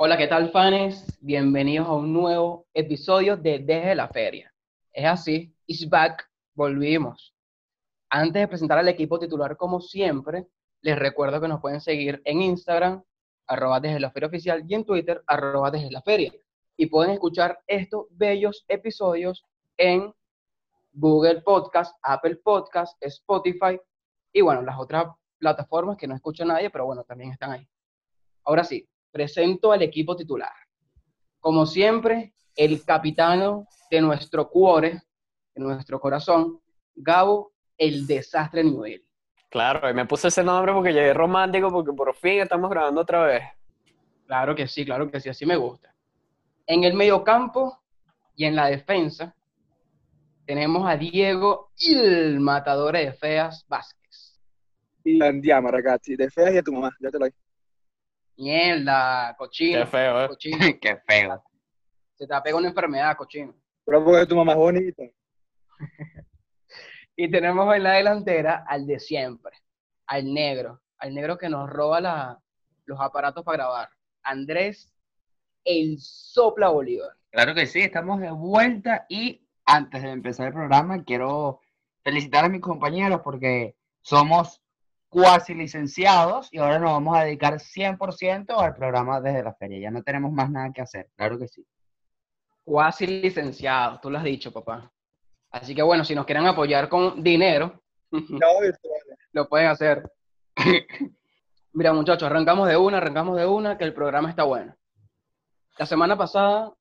Hola, ¿qué tal, fans? Bienvenidos a un nuevo episodio de Desde la Feria. Es así, it's back, volvimos. Antes de presentar al equipo titular, como siempre, les recuerdo que nos pueden seguir en Instagram, arroba desde la feria oficial, y en Twitter, arroba desde la feria. Y pueden escuchar estos bellos episodios en Google Podcast, Apple Podcast, Spotify, y bueno, las otras plataformas que no escucha nadie, pero bueno, también están ahí. Ahora sí, presento al equipo titular. Como siempre, el capitano de nuestro cuore, de nuestro corazón, Gabo, el desastre nivel. Claro, y me puse ese nombre porque llegué romántico, porque por fin estamos grabando otra vez. Claro que sí, claro que sí, así me gusta. En el mediocampo y en la defensa tenemos a Diego, el matador de feas Vázquez. Andiamo ragazzi, de feas y a tu mamá, ya te lo digo. Mierda, cochino. Qué feo, ¿eh? Cochino. Qué feo. Se te pega una enfermedad, cochino. Pero porque tu mamá es bonita. Y tenemos en la delantera al de siempre, al negro, al negro que nos roba la- los aparatos para grabar. Andrés, el sopla Bolívar. Claro que sí, estamos de vuelta y antes de empezar el programa quiero felicitar a mis compañeros porque somos cuasi licenciados y ahora nos vamos a dedicar 100% al programa desde la feria. Ya no tenemos más nada que hacer, claro que sí. Cuasi licenciado, tú lo has dicho, papá. Así que bueno, si nos quieren apoyar con dinero, No, lo pueden hacer. Mira, muchachos, arrancamos de una, arrancamos de una, que el programa está bueno. La semana pasada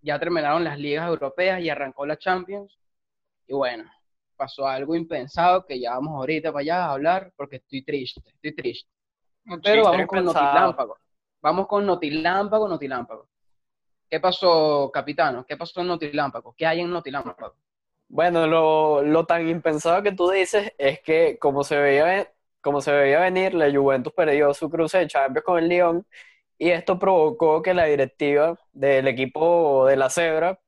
ya terminaron las ligas europeas y arrancó la Champions. Y bueno, pasó algo impensado que ya vamos ahorita para allá a hablar porque estoy triste, estoy triste. Pero vamos con impensado. Notilámpago. Vamos con Notilámpago, Notilámpago. ¿Qué pasó, capitano? ¿Qué pasó en Notilámpago? ¿Qué hay en Notilámpago? Bueno, lo, lo tan impensado que tú dices es que como se veía, ve- como se veía venir, la Juventus perdió su cruce de Champions con el Lyon y esto provocó que la directiva del equipo de la Cebra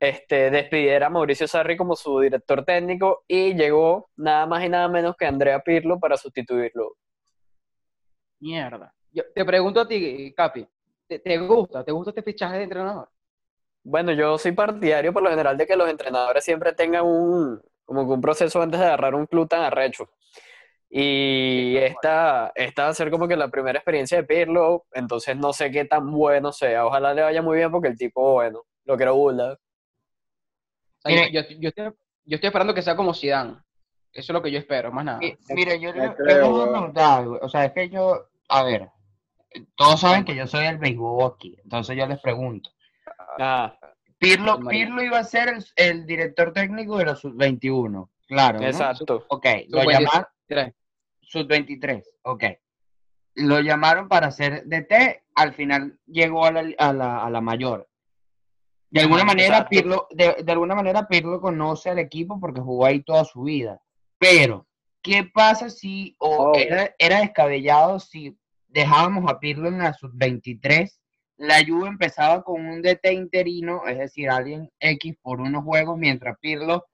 este, despidiera a Mauricio Sarri como su director técnico y llegó nada más y nada menos que Andrea Pirlo para sustituirlo. Mierda. Yo te pregunto a ti, Capi, ¿te, te gusta? ¿Te gusta este fichaje de entrenador? Bueno, yo soy partidario por lo general de que los entrenadores siempre tengan un, como que un proceso antes de agarrar un club tan arrecho. Y esta, esta va a ser como que la primera experiencia de Pirlo, entonces no sé qué tan bueno sea. Ojalá le vaya muy bien porque el tipo, bueno, lo quiero burlar. O sea, yo, yo- yo estoy, yo estoy esperando que sea como Zidane. Eso es lo que yo espero, más nada. Mi- Mira, yo No le, creo, le voy a weón. preguntar algo. O sea, es que yo, a ver, todos saben que yo soy el béisbol aquí, entonces yo les pregunto. Ah, Pirlo. Pirlo iba a ser el, el director técnico de los sub-21, claro, ¿no? exacto. Ok, lo Sub-23. llamaron sub-23, ok. Lo llamaron para hacer DT, al final llegó a la, a la, a la mayor. De alguna manera, exacto. Pirlo, de, de alguna manera Pirlo conoce al equipo porque jugó ahí toda su vida. Pero, ¿qué pasa si, o Oh. era, era descabellado si dejábamos a Pirlo en la sub-23? La Juve empezaba con un DT interino, es decir, alguien X por unos juegos, mientras Pirlo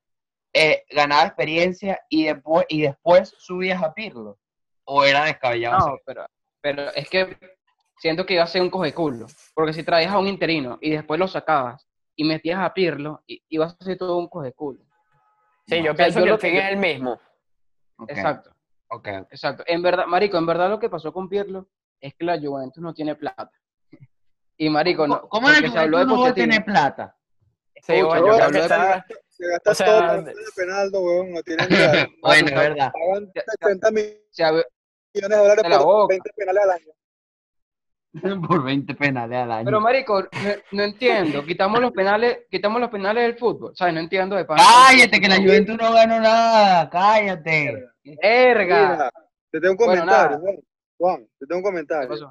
eh, ganaba experiencia y después, y después subías a Pirlo. ¿O era descabellado? No, pero, pero es que siento que iba a ser un cogeculo. Porque si traías a un interino y después lo sacabas y metías a Pirlo, ibas a ser todo un cogeculo. Sí, yo O sea, pienso yo que lo el fin es el mismo. Exacto, ok. exacto. En verdad, Marico, en verdad lo que pasó con Pirlo es que la Juventus no tiene plata. Y Marico, no, ¿Cómo, la porque se habló de no va a tener plata? Sí, bueno, yo que de- Se gasta O sea, todo de- penaldo, weón. No tienen idea. bueno, es verdad. Pagan Ya- 70 millones de dólares de la por boca. 20 penales al año. Por 20 penales al año. Pero marico, no, no entiendo. Quitamos los penales, quitamos los penales del fútbol. ¿Sabes? No entiendo de pana. Cállate, que la Juventus no ganó nada. Cállate. Verga. Te tengo un Bueno, comentario, nada. Juan. Te tengo un ¿Qué comentario. pasó?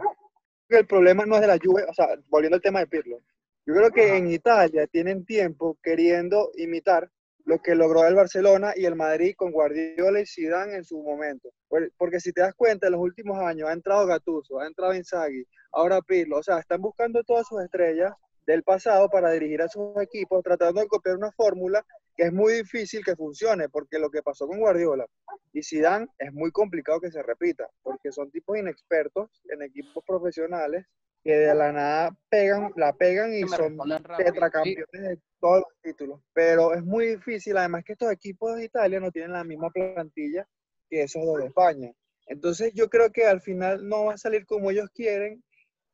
El problema no es de la Juve, o sea, volviendo al tema de Pirlo. Yo creo que Ajá. en Italia tienen tiempo queriendo imitar lo que logró el Barcelona y el Madrid con Guardiola y Zidane en su momento. Por- Porque si te das cuenta, en los últimos años ha entrado Gattuso, ha entrado Inzaghi, ahora Pirlo, o sea, están buscando todas sus estrellas del pasado para dirigir a sus equipos, tratando de copiar una fórmula que es muy difícil que funcione, porque lo que pasó con Guardiola y Zidane es muy complicado que se repita, porque son tipos inexpertos en equipos profesionales que de la nada pegan, la pegan y son. Sí, tetracampeones de todos los títulos. Pero es muy difícil, además que estos equipos de Italia no tienen la misma plantilla que esos dos de España. Entonces yo creo que al final no va a salir como ellos quieren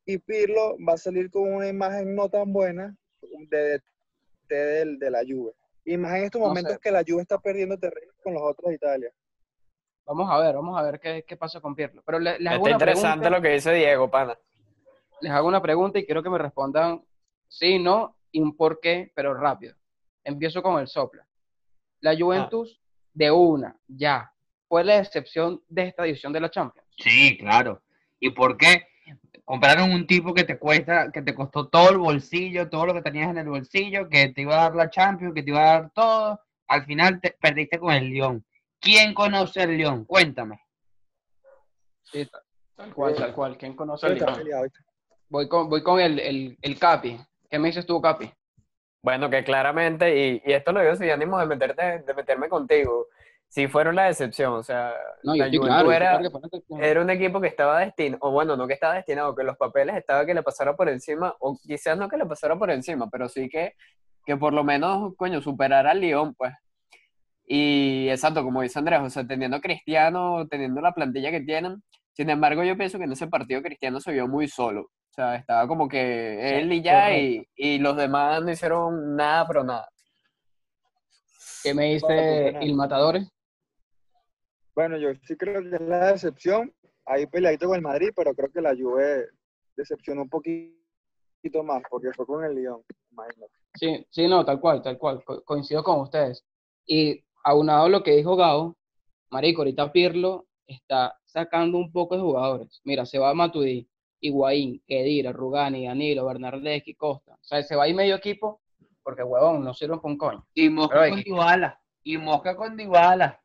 y Pirlo va a salir con una imagen no tan buena de, de, de- de la Juve. Y más en estos No sé. momentos que la Juve está perdiendo terreno con los otros de Italia. Vamos a ver, vamos a ver qué, qué pasa con Pirlo. Pero le- hago Está una interesante pregunta. lo que dice Diego, pana. Les hago una pregunta y quiero que me respondan sí, no y un por qué, pero rápido. Empiezo con el sopla. La Juventus de una, ya, fue la excepción de esta edición de la Champions. Sí, claro. ¿Y por qué? Compraron un tipo que te cuesta, que te costó todo el bolsillo, todo lo que tenías en el bolsillo, que te iba a dar la Champions, que te iba a dar todo. Al final te perdiste con el León. ¿Quién conoce el León? Cuéntame. Sí, tal, cual, tal cual. ¿Quién conoce el León? Voy con, voy con el, el, el Capi. ¿Qué me dices tú, Capi? Bueno, que claramente, y, y esto lo digo sin ánimo de, meterte, de meterme contigo, si fueron la decepción, o sea, No, la Juventus claro. era, era un equipo que estaba destinado, o bueno, no que estaba destinado, que los papeles estaba que le pasara por encima, o quizás no que le pasara por encima, pero sí que, que por lo menos, coño, superara al Lyon, pues. Y exacto, como dice Andrés, o sea, teniendo a Cristiano, teniendo la plantilla que tienen, sin embargo, yo pienso que en ese partido Cristiano se vio muy solo. Sea, estaba como que él y ya, y, y los demás no hicieron nada, pero nada. ¿Qué me dice el Matadores? Bueno, yo sí creo que es la decepción. Ahí peleadito con el Madrid, pero creo que la Juve decepcionó un poquito más, porque fue con el Lyon. imagínate. Sí, sí, no, tal cual, tal cual. co- coincido con ustedes. Y aunado a lo que dijo Gao, Marico, ahorita Pirlo está sacando un poco de jugadores. Mira, se va Matuidi, Higuaín, Kedira, Rugani, Danilo, Bernardeschi, Costa. O sea, se va ahí medio equipo porque, huevón, no sirven con coño. Y Mosca Pero con Dybala. Y Mosca con Dybala.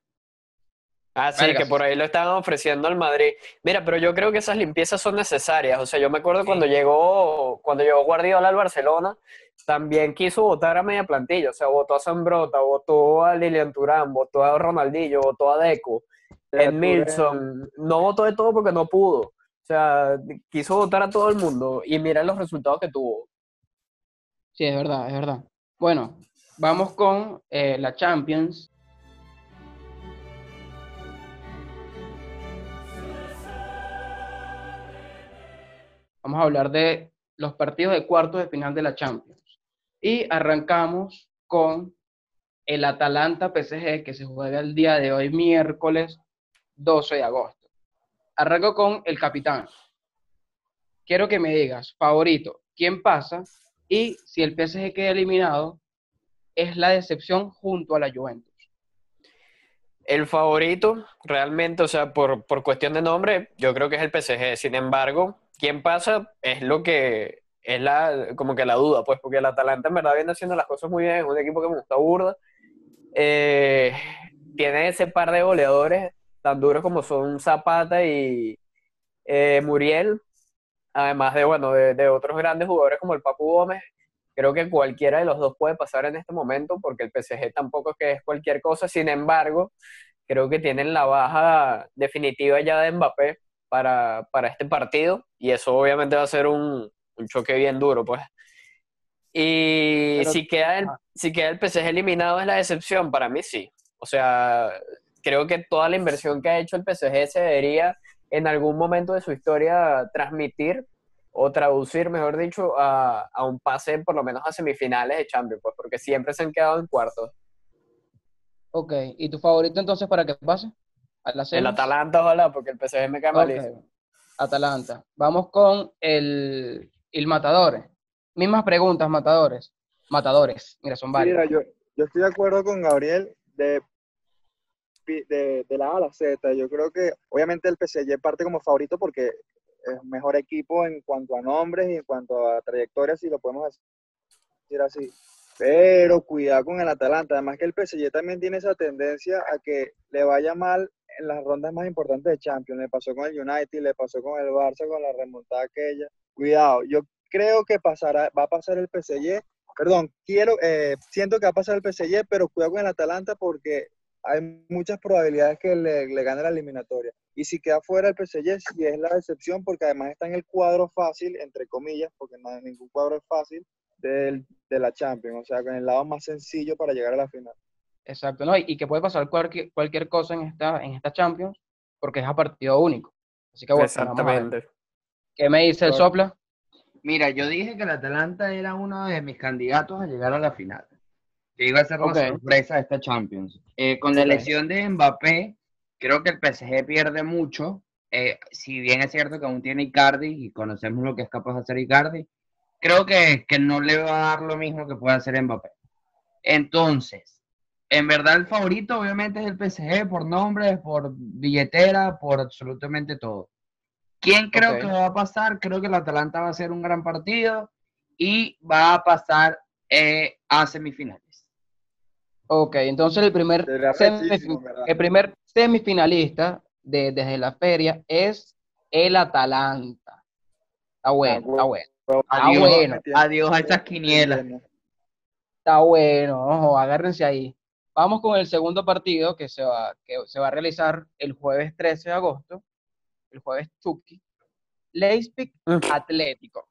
Ah, sí, Verga, que por ahí lo estaban ofreciendo al Madrid. Mira, pero yo creo que esas limpiezas son necesarias. O sea, yo me acuerdo cuando llegó, cuando llegó Guardiola al Barcelona, también quiso votar a media plantilla. O sea, votó a Zambrota, votó a Lilian Turán, votó a Ronaldinho, votó a Deco, en Milson. No votó de todo porque no pudo. O sea, quiso votar a todo el mundo y mira los resultados que tuvo. Sí, es verdad, es verdad. Bueno, vamos con eh, la Champions. Vamos a hablar de los partidos de cuartos de final de la Champions. Y arrancamos con el Atalanta PSG que se juega el día de hoy, miércoles 12 de agosto. Arranco con el capitán. Quiero que me digas, favorito, ¿quién pasa? Y si el PSG queda eliminado, es la decepción junto a la Juventus. El favorito, realmente, o sea, por, por cuestión de nombre, yo creo que es el PSG. Sin embargo, quién pasa es lo que es la, como que la duda, pues, porque el Atalanta en verdad viene haciendo las cosas muy bien, es un equipo que me gusta burda. Eh, tiene ese par de goleadores tan duros como son Zapata y eh, Muriel, además de, bueno, de, de otros grandes jugadores como el Papu Gómez. Creo que cualquiera de los dos puede pasar en este momento, porque el PSG tampoco es que es cualquier cosa. Sin embargo, creo que tienen la baja definitiva ya de Mbappé para, para este partido, y eso obviamente va a ser un, un choque bien duro, pues. Y Pero- si queda, el, ah. si queda el PSG eliminado es la decepción, para mí sí. O sea, creo que toda la inversión que ha hecho el PSG se debería en algún momento de su historia transmitir o traducir, mejor dicho, a, a un pase por lo menos a semifinales de Champions, pues, porque siempre se han quedado en cuartos. Ok, ¿y tu favorito entonces para que pase? A la El? Atalanta, ojalá, porque el PSG me cae Ok, malísimo. Atalanta. Vamos con el, el Matadores. Mismas preguntas, Matadores. Matadores, mira, son Sí, varios. mira, yo, yo estoy de acuerdo con Gabriel de, de, de la A a la Z. Yo creo que obviamente el PSG parte como favorito porque es mejor equipo en cuanto a nombres y en cuanto a trayectorias, si lo podemos decir así. Pero cuidado con el Atalanta. Además que el PSG también tiene esa tendencia a que le vaya mal en las rondas más importantes de Champions. Le pasó con el United, le pasó con el Barça, con la remontada aquella. Cuidado, yo creo que pasará, va a pasar el PSG. Perdón, quiero, eh, siento que va a pasar el PSG, pero cuidado con el Atalanta porque hay muchas probabilidades que le, le gane la eliminatoria. Y si queda fuera el PSG, sí es la decepción, porque además está en el cuadro fácil, entre comillas, porque no, ningún cuadro es fácil, del, de la Champions, o sea, con el lado más sencillo para llegar a la final. Exacto, ¿no? Y, y que puede pasar cualquier, cualquier cosa en esta, en esta Champions, porque es a partido único. Así que bueno, vamos a ver. Exactamente. ¿Qué me dice el sopla? Mira, yo dije que el Atalanta era uno de mis candidatos a llegar a la final. Que iba a ser la sorpresa de esta Champions. Eh, con la Ok. elección de Mbappé, creo que el PSG pierde mucho. Eh, si bien es cierto que aún tiene Icardi y conocemos lo que es capaz de hacer Icardi, creo que, que no le va a dar lo mismo que puede hacer Mbappé. Entonces, en verdad el favorito obviamente es el PSG por nombres, por billetera, por absolutamente todo. ¿Quién creo que va a pasar? Creo que el Atalanta va a ser un gran partido y va a pasar eh, a semifinales. Ok, entonces el primer, el primer semifinalista de, desde la feria es el Atalanta. Está bueno, está bueno. Ah, Adiós, bueno. adiós a esas quinielas. Está bueno, ojo, agárrense ahí. Vamos con el segundo partido que se va, que se va a realizar el jueves 13 de agosto, el jueves Chucky. Leipzig Mm. Atlético.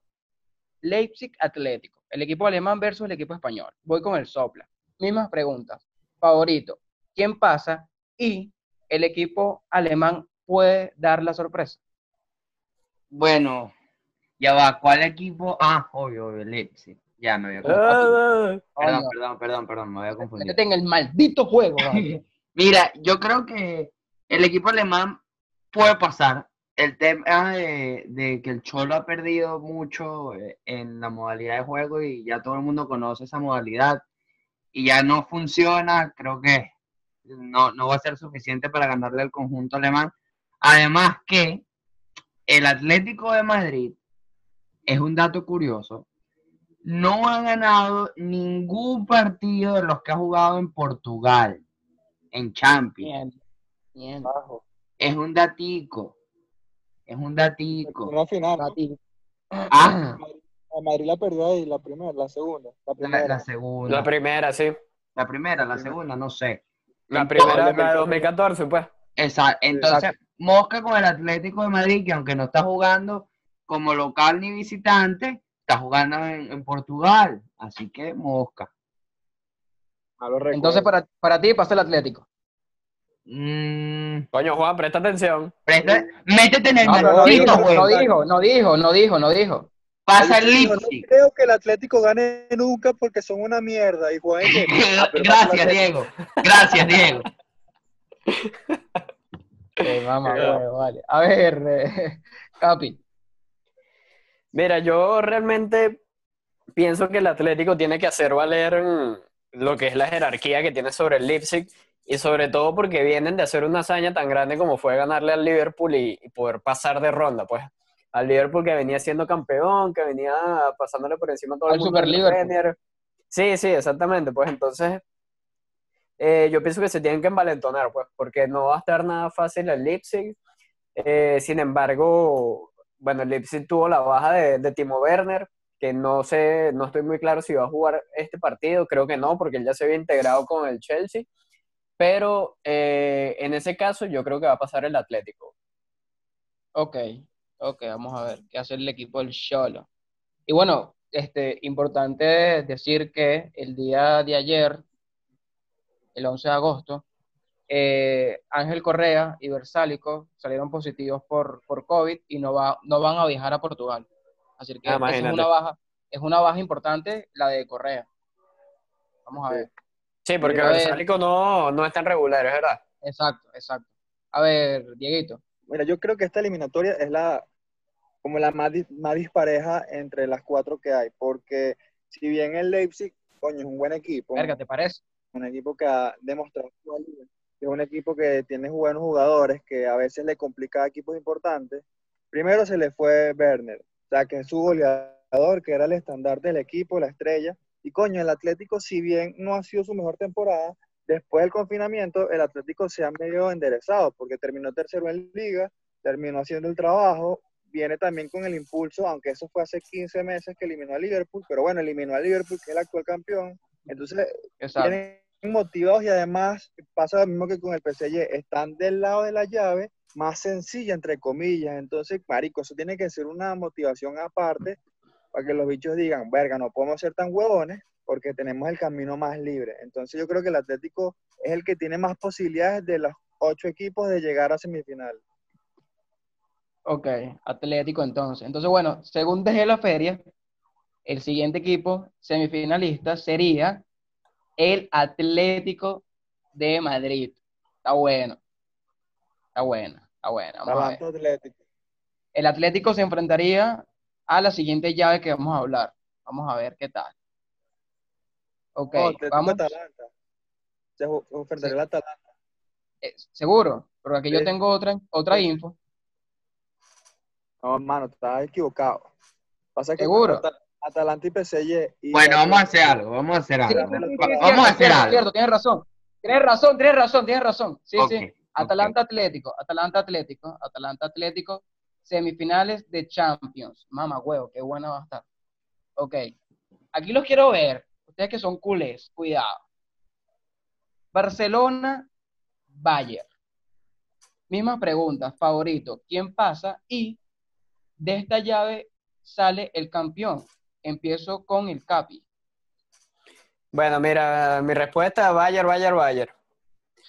Leipzig Atlético. El equipo alemán versus el equipo español. Voy con el sopla. Mismas preguntas. Favorito. ¿Quién pasa? Y el equipo alemán puede dar la sorpresa. Bueno, ya va. ¿Cuál equipo? Ah, obvio, obvio, Leipzig. Ya me había confundido. Ah, Perdón, Coño, perdón, perdón, perdón, me había confundido. métete en el maldito juego. Mira, yo creo que el equipo alemán puede pasar. El tema de, de que el Cholo ha perdido mucho eh, en la modalidad de juego y ya todo el mundo conoce esa modalidad y ya no funciona, creo que no, no va a ser suficiente para ganarle al conjunto alemán. Además que el Atlético de Madrid es un dato curioso. No ha ganado ningún partido de los que ha jugado en Portugal, en Champions. Bien, bien. Es un datico. Es un datico. Ah, Madrid la perdió ahí, la primera, la segunda. La primera. la segunda. La primera, sí. La primera, la segunda, no sé. La primera, la de 2014, pues. Exacto. Entonces, Mosca con el Atlético de Madrid, que aunque no está jugando como local ni visitante, está jugando en, en Portugal. Así que Mosca. Entonces, para, para ti pasa el Atlético. Mm, Coño, Juan, presta atención. presta- métete en el No, no maldito dijo, juego. no dijo, no dijo, no dijo, no dijo. Pasa el digo, no Leipzig. creo que el Atlético gane nunca porque son una mierda y juegan Ah, Gracias. Diego. Gracias, Diego. Eh, mamá, vale. A ver, eh, Capi. Mira, yo realmente pienso que el Atlético tiene que hacer valer mm, lo que es la jerarquía que tiene sobre el Leipzig y sobre todo porque vienen de hacer una hazaña tan grande como fue ganarle al Liverpool y, y poder pasar de ronda, pues. Al Liverpool que venía siendo campeón, que venía pasándole por encima a todo Al el mundo Super Liverpool. Sí, sí, exactamente. Pues entonces, eh, yo pienso que se tienen que envalentonar, pues, porque no va a estar nada fácil el Leipzig. Eh, sin embargo, bueno, el Leipzig tuvo la baja de, de Timo Werner, que no sé, no estoy muy claro si va a jugar este partido, creo que no, porque él ya se había integrado con el Chelsea. Pero eh, en ese caso, yo creo que va a pasar el Atlético. Ok, ok, vamos a ver qué hace el equipo del Cholo. Y bueno, este, importante decir que el día de ayer, el 11 de agosto, eh, Ángel Correa y Versálico salieron positivos por, por COVID y no, va, no van a viajar a Portugal. Así que Ah, es una baja, es una baja importante la de Correa. Vamos a ver. Sí, porque A ver. Versálico no, no es tan regular, es verdad. Exacto, exacto. A ver, Dieguito. Mira, yo creo que esta eliminatoria es la como la más, más dispareja entre las cuatro que hay, porque si bien el Leipzig, coño, es un buen equipo, Verga, ¿te parece? un equipo que ha demostrado es un equipo que tiene buenos jugadores, que a veces le complica a equipos importantes. Primero se le fue Werner, o sea, que es su goleador, que era el estandarte del equipo, la estrella, Y coño, el Atlético, si bien no ha sido su mejor temporada, después del confinamiento, el Atlético se ha medio enderezado, porque terminó tercero en liga, terminó haciendo el trabajo, viene también con el impulso, aunque eso fue hace 15 meses que eliminó a Liverpool, pero bueno, eliminó a Liverpool, que es el actual campeón. Entonces, Exacto. vienen motivados y además pasa lo mismo que con el PSG, están del lado de la llave más sencilla, entre comillas. Entonces, marico, eso tiene que ser una motivación aparte para que los bichos digan, verga, no podemos ser tan huevones porque tenemos el camino más libre. Entonces, yo creo que el Atlético es el que tiene más posibilidades de los ocho equipos de llegar a semifinal. Ok, Atlético entonces. Entonces, bueno, según dejé la feria, el siguiente equipo semifinalista sería el Atlético de Madrid. Está bueno. Está bueno, está bueno. Vamos a ver. Atlético. El Atlético se enfrentaría a la siguiente llave que vamos a hablar. Vamos a ver qué tal. Ok, No, Atlético vamos. Atalanta. Se enfrentaría Sí. al Atalanta. eh, seguro, porque aquí yo tengo otra, otra Sí. info. No, hermano, estás equivocado. Pasa que ¿Seguro? Atal- Atalanta y PSG. y Bueno, vamos a hacer algo, vamos a hacer algo. sí, sí, sí, Va- es Vamos cierto, a hacer cierto, algo. cierto, tienes razón. Tienes razón, tienes razón, tienes razón. Sí, sí. Atalanta Atlético, Atalanta Atlético, Atalanta Atlético, semifinales de Champions. Mamá huevo, qué buena va a estar. Ok, aquí los quiero ver. Ustedes que son culés, cuidado. Barcelona, Bayern. Mismas preguntas, favorito, ¿quién pasa? Y de esta llave sale el campeón. Empiezo con el Capi. Bueno, mira, mi respuesta es Bayer, Bayer, Bayer.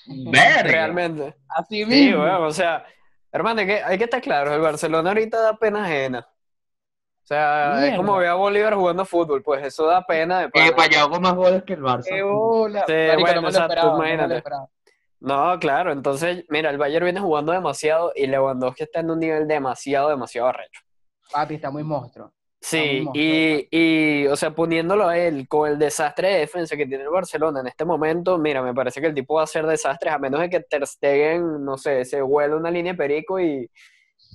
Verga. Realmente. Así Sí, mismo. bueno, o sea, hermano, hay que, hay que estar claro, el Barcelona ahorita da pena ajena. O sea, es como ver a Bolívar jugando ffútbol, pues eso da pena de Eh, para yo hago más goles que el Barça. ¡Qué bola! Sí, Marico, bueno, no me lo exacto, esperaba, no me lo imagínate. esperaba. No, claro, entonces, mira, el Bayern viene jugando demasiado y Lewandowski está en un nivel demasiado, demasiado arrecho. Papi, está muy monstruo. Sí, y, y, o sea, poniéndolo a él con el desastre de defensa que tiene el Barcelona en este momento, mira, me parece que el tipo va a hacer desastres, a menos de que Ter Stegen, no sé, se huele una línea de perico y,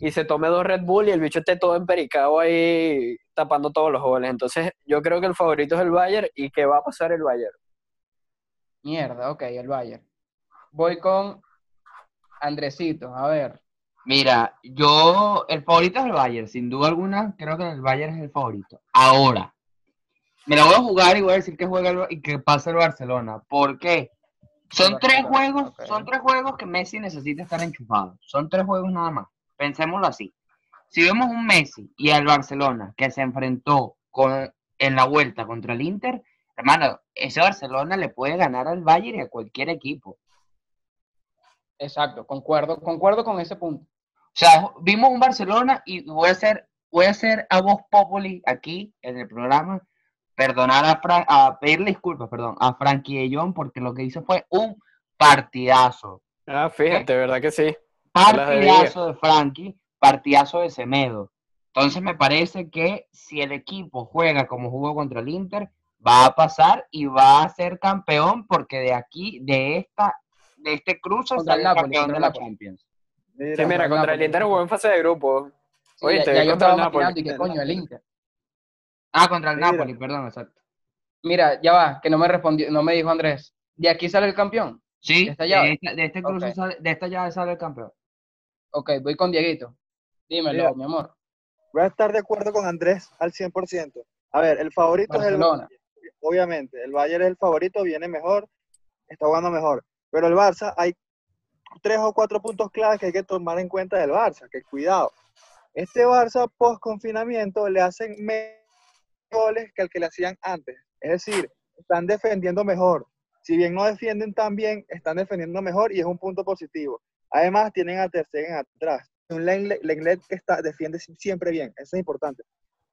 y se tome dos Red Bull y el bicho esté todo empericado ahí tapando todos los goles. Entonces, yo creo que el favorito es el Bayern y que va a pasar el Bayern. Mierda, ok, el Bayern. Voy con Andresito, a ver. Mira, yo, el favorito es el Bayern, sin duda alguna, creo que el Bayern es el favorito. Ahora, me la voy a jugar y voy a decir que juega el- y que pasa el Barcelona. ¿Por qué? Son tres juegos, son tres juegos que Messi necesita estar enchufado. Son tres juegos nada más. Pensémoslo así. Si vemos un Messi y al Barcelona que se enfrentó con, en la vuelta contra el Inter, hermano, ese Barcelona le puede ganar al Bayern y a cualquier equipo. Exacto, concuerdo, concuerdo con ese punto. O sea, vimos un Barcelona y voy a hacer, voy a hacer a voz populi aquí en el programa, perdonar a, Fra- a pedirle disculpas, perdón, a Frankie de Jong porque lo que hizo fue un partidazo. Ah, fíjate, ¿verdad que sí? Partidazo de Frankie, partidazo de Semedo. Entonces me parece que si el equipo juega como jugó contra el Inter, va a pasar y va a ser campeón porque de aquí, de esta, de este cruce Contra el Napoli, campeón de la. Champions. Mira, Sí, mira, el contra el. Inter jugó en fase de grupo. Sí, Oye, te yo contra el estaba Napoli. y que coño, el Inter. Ah, contra el Mira. Napoli, perdón, exacto. Mira, ya va, que no me respondió, no me dijo Andrés. ¿De aquí sale el campeón? Sí, ¿De esta de, llave? esta- de este cruce sale- de esta llave sale el campeón. Ok, voy con Dieguito. Dímelo, Mira. mi amor. Voy a estar de acuerdo con Andrés al 100%. A ver, el favorito es Barcelona. el Obviamente, el Bayern es el favorito, viene mejor, está jugando mejor. Pero el Barça, hay tres o cuatro puntos claves que hay que tomar en cuenta del Barça, que cuidado. Este Barça post confinamiento le hacen menos goles que el que le hacían antes. Es decir, están defendiendo mejor. Si bien no defienden tan bien, están defendiendo mejor y es un punto positivo. Además, tienen a Ter Stegen atrás. Un Lenglet que está, defiende siempre bien. Eso es importante.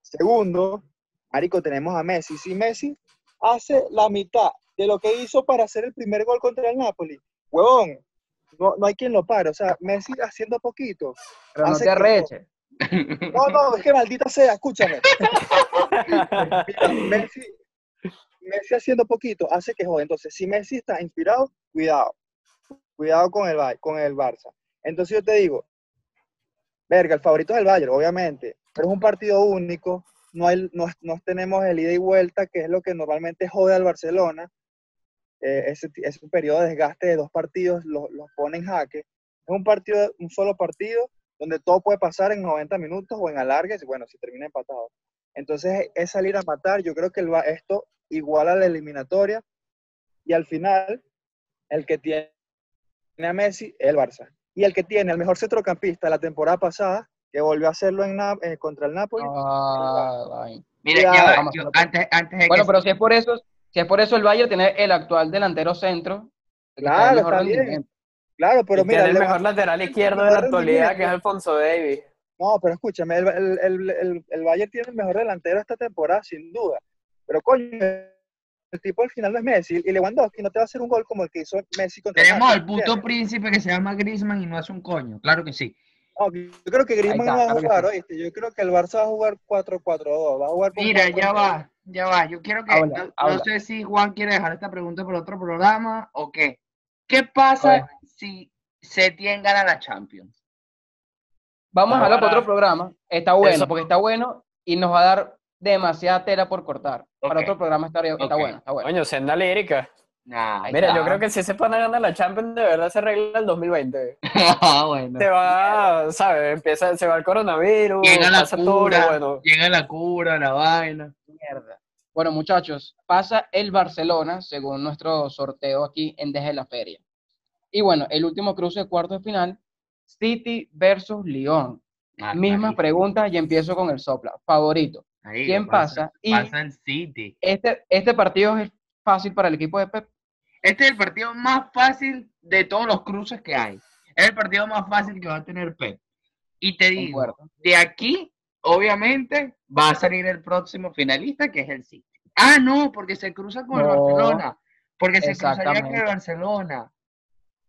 Segundo, Marico, tenemos a Messi. Si Messi hace la mitad de lo que hizo para hacer el primer gol contra el Napoli, huevón, no, no hay quien lo pare. O sea, Messi haciendo poquito. Pero no te que- arreches. No, no, es que maldita sea, escúchame. Mira, Messi, Messi haciendo poquito hace que jode. Entonces, si Messi está inspirado, cuidado. Cuidado con el, con el Barça. Entonces yo te digo, verga, el favorito es el Bayern, obviamente, pero es un partido único no, hay, no, no tenemos el ida y vuelta, que es lo que normalmente jode al Barcelona. Eh, ese, ese periodo de desgaste de dos partidos los los pone en jaque. Es un partido, un solo partido donde todo puede pasar en 90 minutos o en alargues, y bueno, si termina empatado. Entonces es salir a matar. Yo creo que el, esto iguala la eliminatoria y al final el que tiene a Messi es el Barça. Y el que tiene el mejor centrocampista de la temporada pasada, que volvió a hacerlo en eh, contra el Napoli, Ah. Mira, Ya, yo- hacerlo. antes, antes de Bueno, que pero si es por eso, si es por eso el Bayern tiene el actual delantero centro, Claro, está bien. claro, pero y mira, tiene el mejor lateral izquierdo de la actualidad, que es Alfonso Davis. no, pero escúchame, el, el, el, el, el Bayern tiene el mejor delantero esta temporada, sin duda. Pero coño, el tipo al final no es Messi, y Lewandowski no te va a hacer un gol como el que hizo Messi contra tenemos al puto príncipe que se llama Griezmann y no hace un coño, claro que sí. No, yo creo que Griezmann está, no va a jugar. ¿oíste? Yo creo que el Barça va a jugar 4-4-2, va a jugar Mira, ya va, ya va. Yo quiero que, Habla, no, sé si Juan quiere dejar esta pregunta para otro programa o qué. ¿Qué pasa si Setien gana la Champions? Vamos a hablar para otro programa. Está bueno, Eso- porque está bueno y nos va a dar demasiada tela por cortar. Para otro programa está, está bueno, está bueno. Coño, senda lírica. Nah, Mira, está. yo creo que si se pone a ganar la Champions, de verdad se arregla el 2020. ah, bueno. Se va, ¿sabes? Empieza, se va el coronavirus, Llega la pasa cura, bueno. llega la cura, la vaina. Mierda. Bueno, muchachos, pasa el Barcelona según nuestro sorteo aquí en Deje la Feria. Y bueno, el último cruce de cuartos de final, City versus Lyon. Ah, Mismas preguntas y empiezo con el sopla. Favorito. ¿quién pasa? Y- Pasa el City. Este, este partido es fácil para el equipo de Pep. Este es el partido más fácil de todos los cruces que hay. Es el partido más fácil que va a tener Pep. Y te digo, Concuerdo. de aquí, obviamente, va a salir el próximo finalista, que es el City. Ah, no, porque se cruza con el. Barcelona. Porque se cruzaría con el. Barcelona.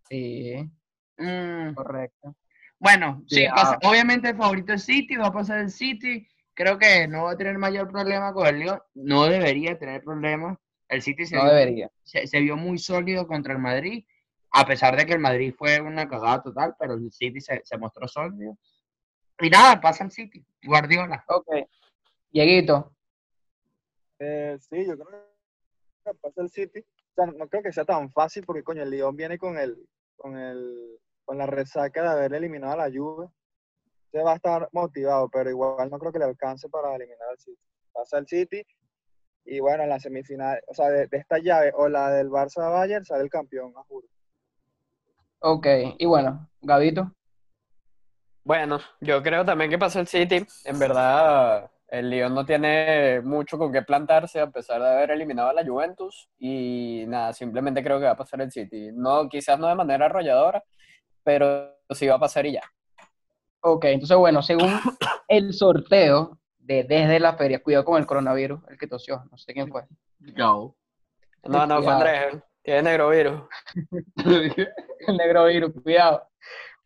Sí, Mm, correcto. Bueno, sí, pasa- obviamente el favorito es City, va a pasar el City. Creo que no va a tener mayor problema con el Lyon. No debería tener problemas. El City se, No vio, debería. se, se vio muy sólido contra el Madrid, a pesar de que el Madrid fue una cagada total, pero el City se, se mostró sólido. Y nada, pasa el City. Guardiola. Ok. Dieguito, Eh, sí, yo creo que pasa el City. O sea, no creo que sea tan fácil porque, coño, el Lyon viene con el, con el, con la resaca de haber eliminado a la Juve. Se va a estar motivado, pero igual no creo que le alcance para eliminar al City. Pasa el City y bueno, en la semifinal, o sea, de, de esta llave o la del Barça Bayern sale el campeón, a juro. ok. Y bueno, Gabito. Bueno, yo creo también que pasa el City. En verdad, el Lyon no tiene mucho con qué plantarse a pesar de haber eliminado a la Juventus. Y nada, simplemente creo que va a pasar el City. No, quizás no de manera arrolladora, pero sí va a pasar y ya. Ok, entonces bueno, según el sorteo de desde la feria, cuidado con el coronavirus, el que tosió, no sé quién fue. Yo. No, no, fue. Andrés. Tiene negro virus. el negro virus, cuidado.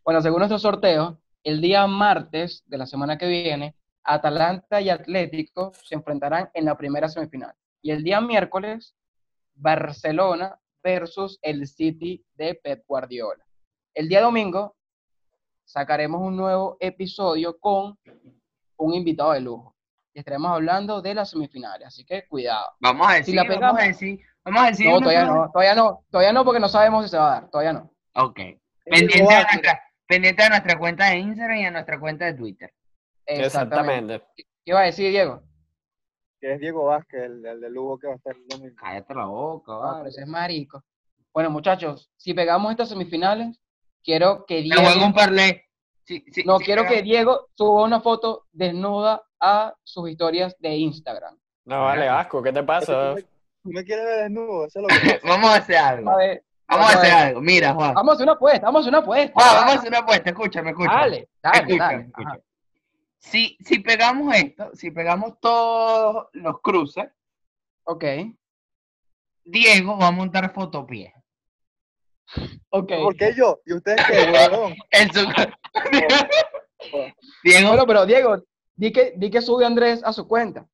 Bueno, según nuestro sorteo, el día martes de la semana que viene, Atalanta y Atlético se enfrentarán en la primera semifinal. Y el día miércoles, Barcelona versus el City de Pep Guardiola. El día domingo sacaremos un nuevo episodio con un invitado de lujo. Y estaremos hablando de las semifinales, así que cuidado. Vamos a decir, Si la vamos a decir, vamos a decir. No, todavía no, todavía no, todavía no, porque no sabemos si se va a dar, todavía no. Ok. Pendiente de, nuestra, pendiente de nuestra cuenta de Instagram y de nuestra cuenta de Twitter. Exactamente. ¿Qué iba a decir, Diego? Que es Diego Vázquez, el, el de Lugo que va a estar el domingo. Cállate la boca, vale. pero ese es marico. Bueno, muchachos, si pegamos estas semifinales, quiero que Me Diego, juego un parlay. Sí, sí, no sí, quiero que Diego suba una foto desnuda a sus historias de Instagram. No, vale, asco, ¿qué te pasa? ¿Tú me, quieres ver desnudo? Eso es lo que. Vamos a hacer algo. A ver, Vamos a a hacer algo. Mira, Juan. vamos a hacer una apuesta, vamos a hacer una apuesta. Juan, vamos a hacer una apuesta. Escúchame, escúchame. Dale, dale, escúchame, dale. escúchame. Ajá. Si, si pegamos esto, si pegamos todos los cruces, Ok, Diego va a montar fotopié. Ok. ¿Por qué yo? ¿Y ustedes qué, huevón? En su... Diego. Bueno, pero Diego, di que, di que sube Andrés a su cuenta.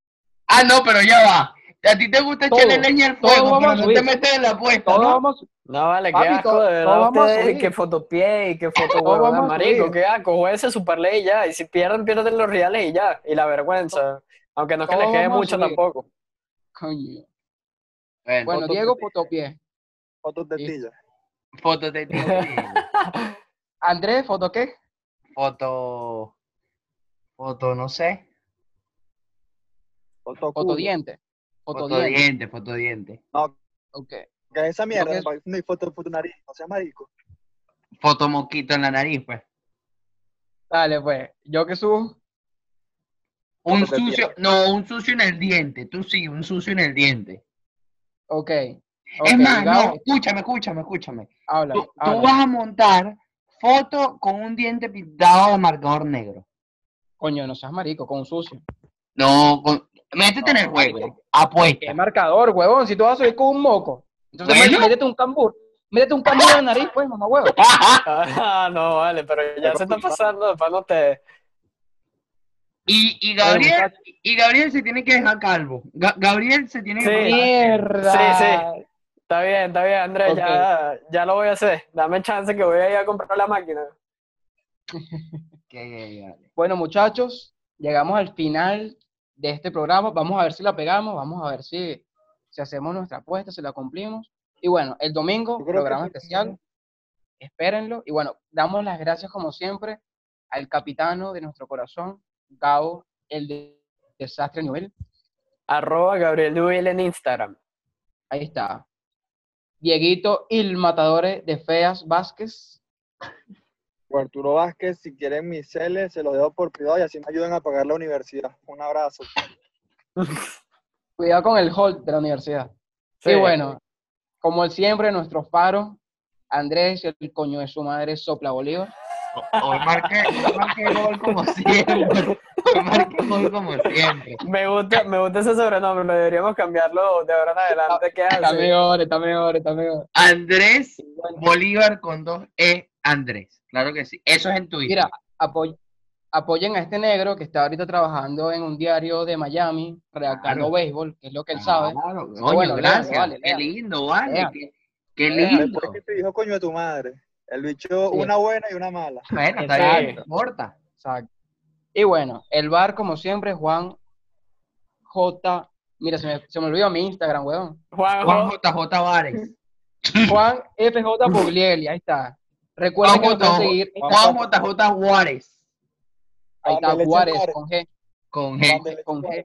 Ah, no, pero ya va. A ti te gusta Todo, echarle leña al fuego, pero no te metes en la apuesta, Todos ¿no? vamos, No, vale, qué asco, de verdad, ustedes, qué fotopié, y qué foto Todo vamos a marico, qué asco, jueguense su parlay y ya, y si pierden, pierden los reales y ya, y la vergüenza. Aunque no es que Todos le quede mucho tampoco. Coño. Bueno, Diego, fotopié. Fotos de. Foto de. Andrés, ¿foto qué? Foto. Foto, no sé. Foto Foto culo. diente. Foto Foto diente. diente, foto diente. Ok. Que es esa mierda, es- no hay foto, foto nariz, no seas marico. Foto mosquito en la nariz, pues. Dale, pues. Yo que subo. Un sucio, no, un sucio en el diente. Tú sí, un sucio en el diente. Ok. Es más, no, escúchame, escúchame, escúchame. Habla. Tú, vas a montar foto con un diente pintado de marcador negro. Coño, no seas marico, con un sucio. No, con- métete en el No, juego. marico. Apuesta. ¿Qué marcador, huevón? Si tú vas a subir con un moco. Entonces Bueno. métete un cambur. Métete un cambur en la nariz, pues, mamá huevo. Ah, no, vale, pero ya se está pasando de pan ustedes. Y, y Gabriel, y Gabriel se tiene que dejar calvo. Ga- Gabriel se tiene que Sí. dejar- ¡Mierda! Sí, sí. Está bien, está bien, Andrés, ya, ya lo voy a hacer. Dame chance que voy a ir a comprar la máquina. Bueno, muchachos, llegamos al final de este programa. Vamos a ver si la pegamos, vamos a ver si, si hacemos nuestra apuesta, si la cumplimos. Y bueno, el domingo, que programa sí. especial. Espérenlo. Y bueno, damos las gracias como siempre al capitano de nuestro corazón, Gabo, el de Desastre Nivel. Arroba Gabriel Nubel en Instagram. Ahí está. Dieguito, el matador de Feas Vázquez. O Arturo Vázquez, si quieren mis celes, se los dejo por privado y así me ayudan a pagar la universidad. Un abrazo. Cuidado con el hold de la universidad. Sí. Y bueno, como el siempre, nuestro faro, Andrés, el coño de su madre, sopla Bolívar. Hoy marqué, hoy marqué gol como siempre. Hoy marqué gol como siempre. Me gusta, me gusta ese sobrenombre, deberíamos cambiarlo de ahora en adelante. ¿Qué Está hace? mejor, está mejor, está mejor. Andrés Bolívar con dos E Andrés. Claro que sí. Eso es en Twitter. Mira, apoy- apoyen a este negro que está ahorita trabajando en un diario de Miami, redactando Claro. béisbol, que es lo que él sabe. Claro, Pero coño, bueno, léalo, gracias. vale, qué lindo, vale. Léalo. Qué, qué lindo. Después que te dijo coño de tu madre. El bicho, Sí. una buena y una mala. Bueno, está Exacto. bien, no importa. Exacto. Y bueno, el bar, como siempre, Juan J. Mira, se me, se me olvidó mi Instagram, weón. Juan Juanjo, JJ Vares. Juan FJ Puglieli, ahí está. Recuerden que Juan nos pueden seguir. Juan JJ Juárez. Ahí está Juárez con G. Con G. Con G.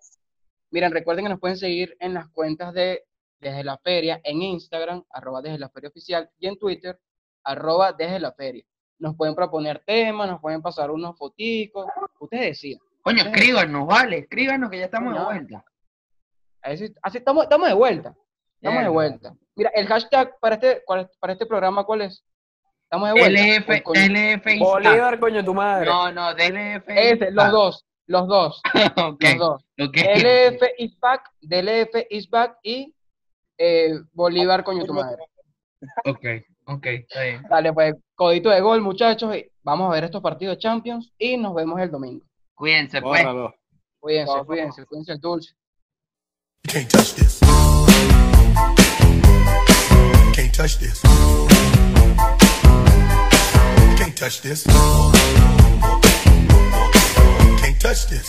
Miren, recuerden que nos pueden seguir en las cuentas de Desde la Feria, en Instagram, arroba Desde la Feria Oficial, y en Twitter, arroba Desde la Feria. Nos pueden proponer temas, nos pueden pasar unos foticos, ustedes decían. Coño, escríbanos, vale. Escríbanos que ya estamos de vuelta. Así, así estamos, estamos de vuelta. Estamos de vuelta. Mira, el hashtag para este, cuál- para este programa, ¿cuál es? Estamos de vuelta. LF, coño- LF Insta. Bolívar, coño, tu madre. No, no, DLF. Ese, los dos, los dos, los dos. ok. LF is back, DLF is back y eh, Bolívar, coño tu madre. Ok, ok, está bien. Dale, pues, codito de gol, muchachos. y vamos a ver estos partidos de Champions y nos vemos el domingo. Cuídense, pues. Bórralo. Cuídense, Vamos. cuídense, cuídense el dulce. Can't touch this. Can't touch this. Can't touch this. Can't touch this.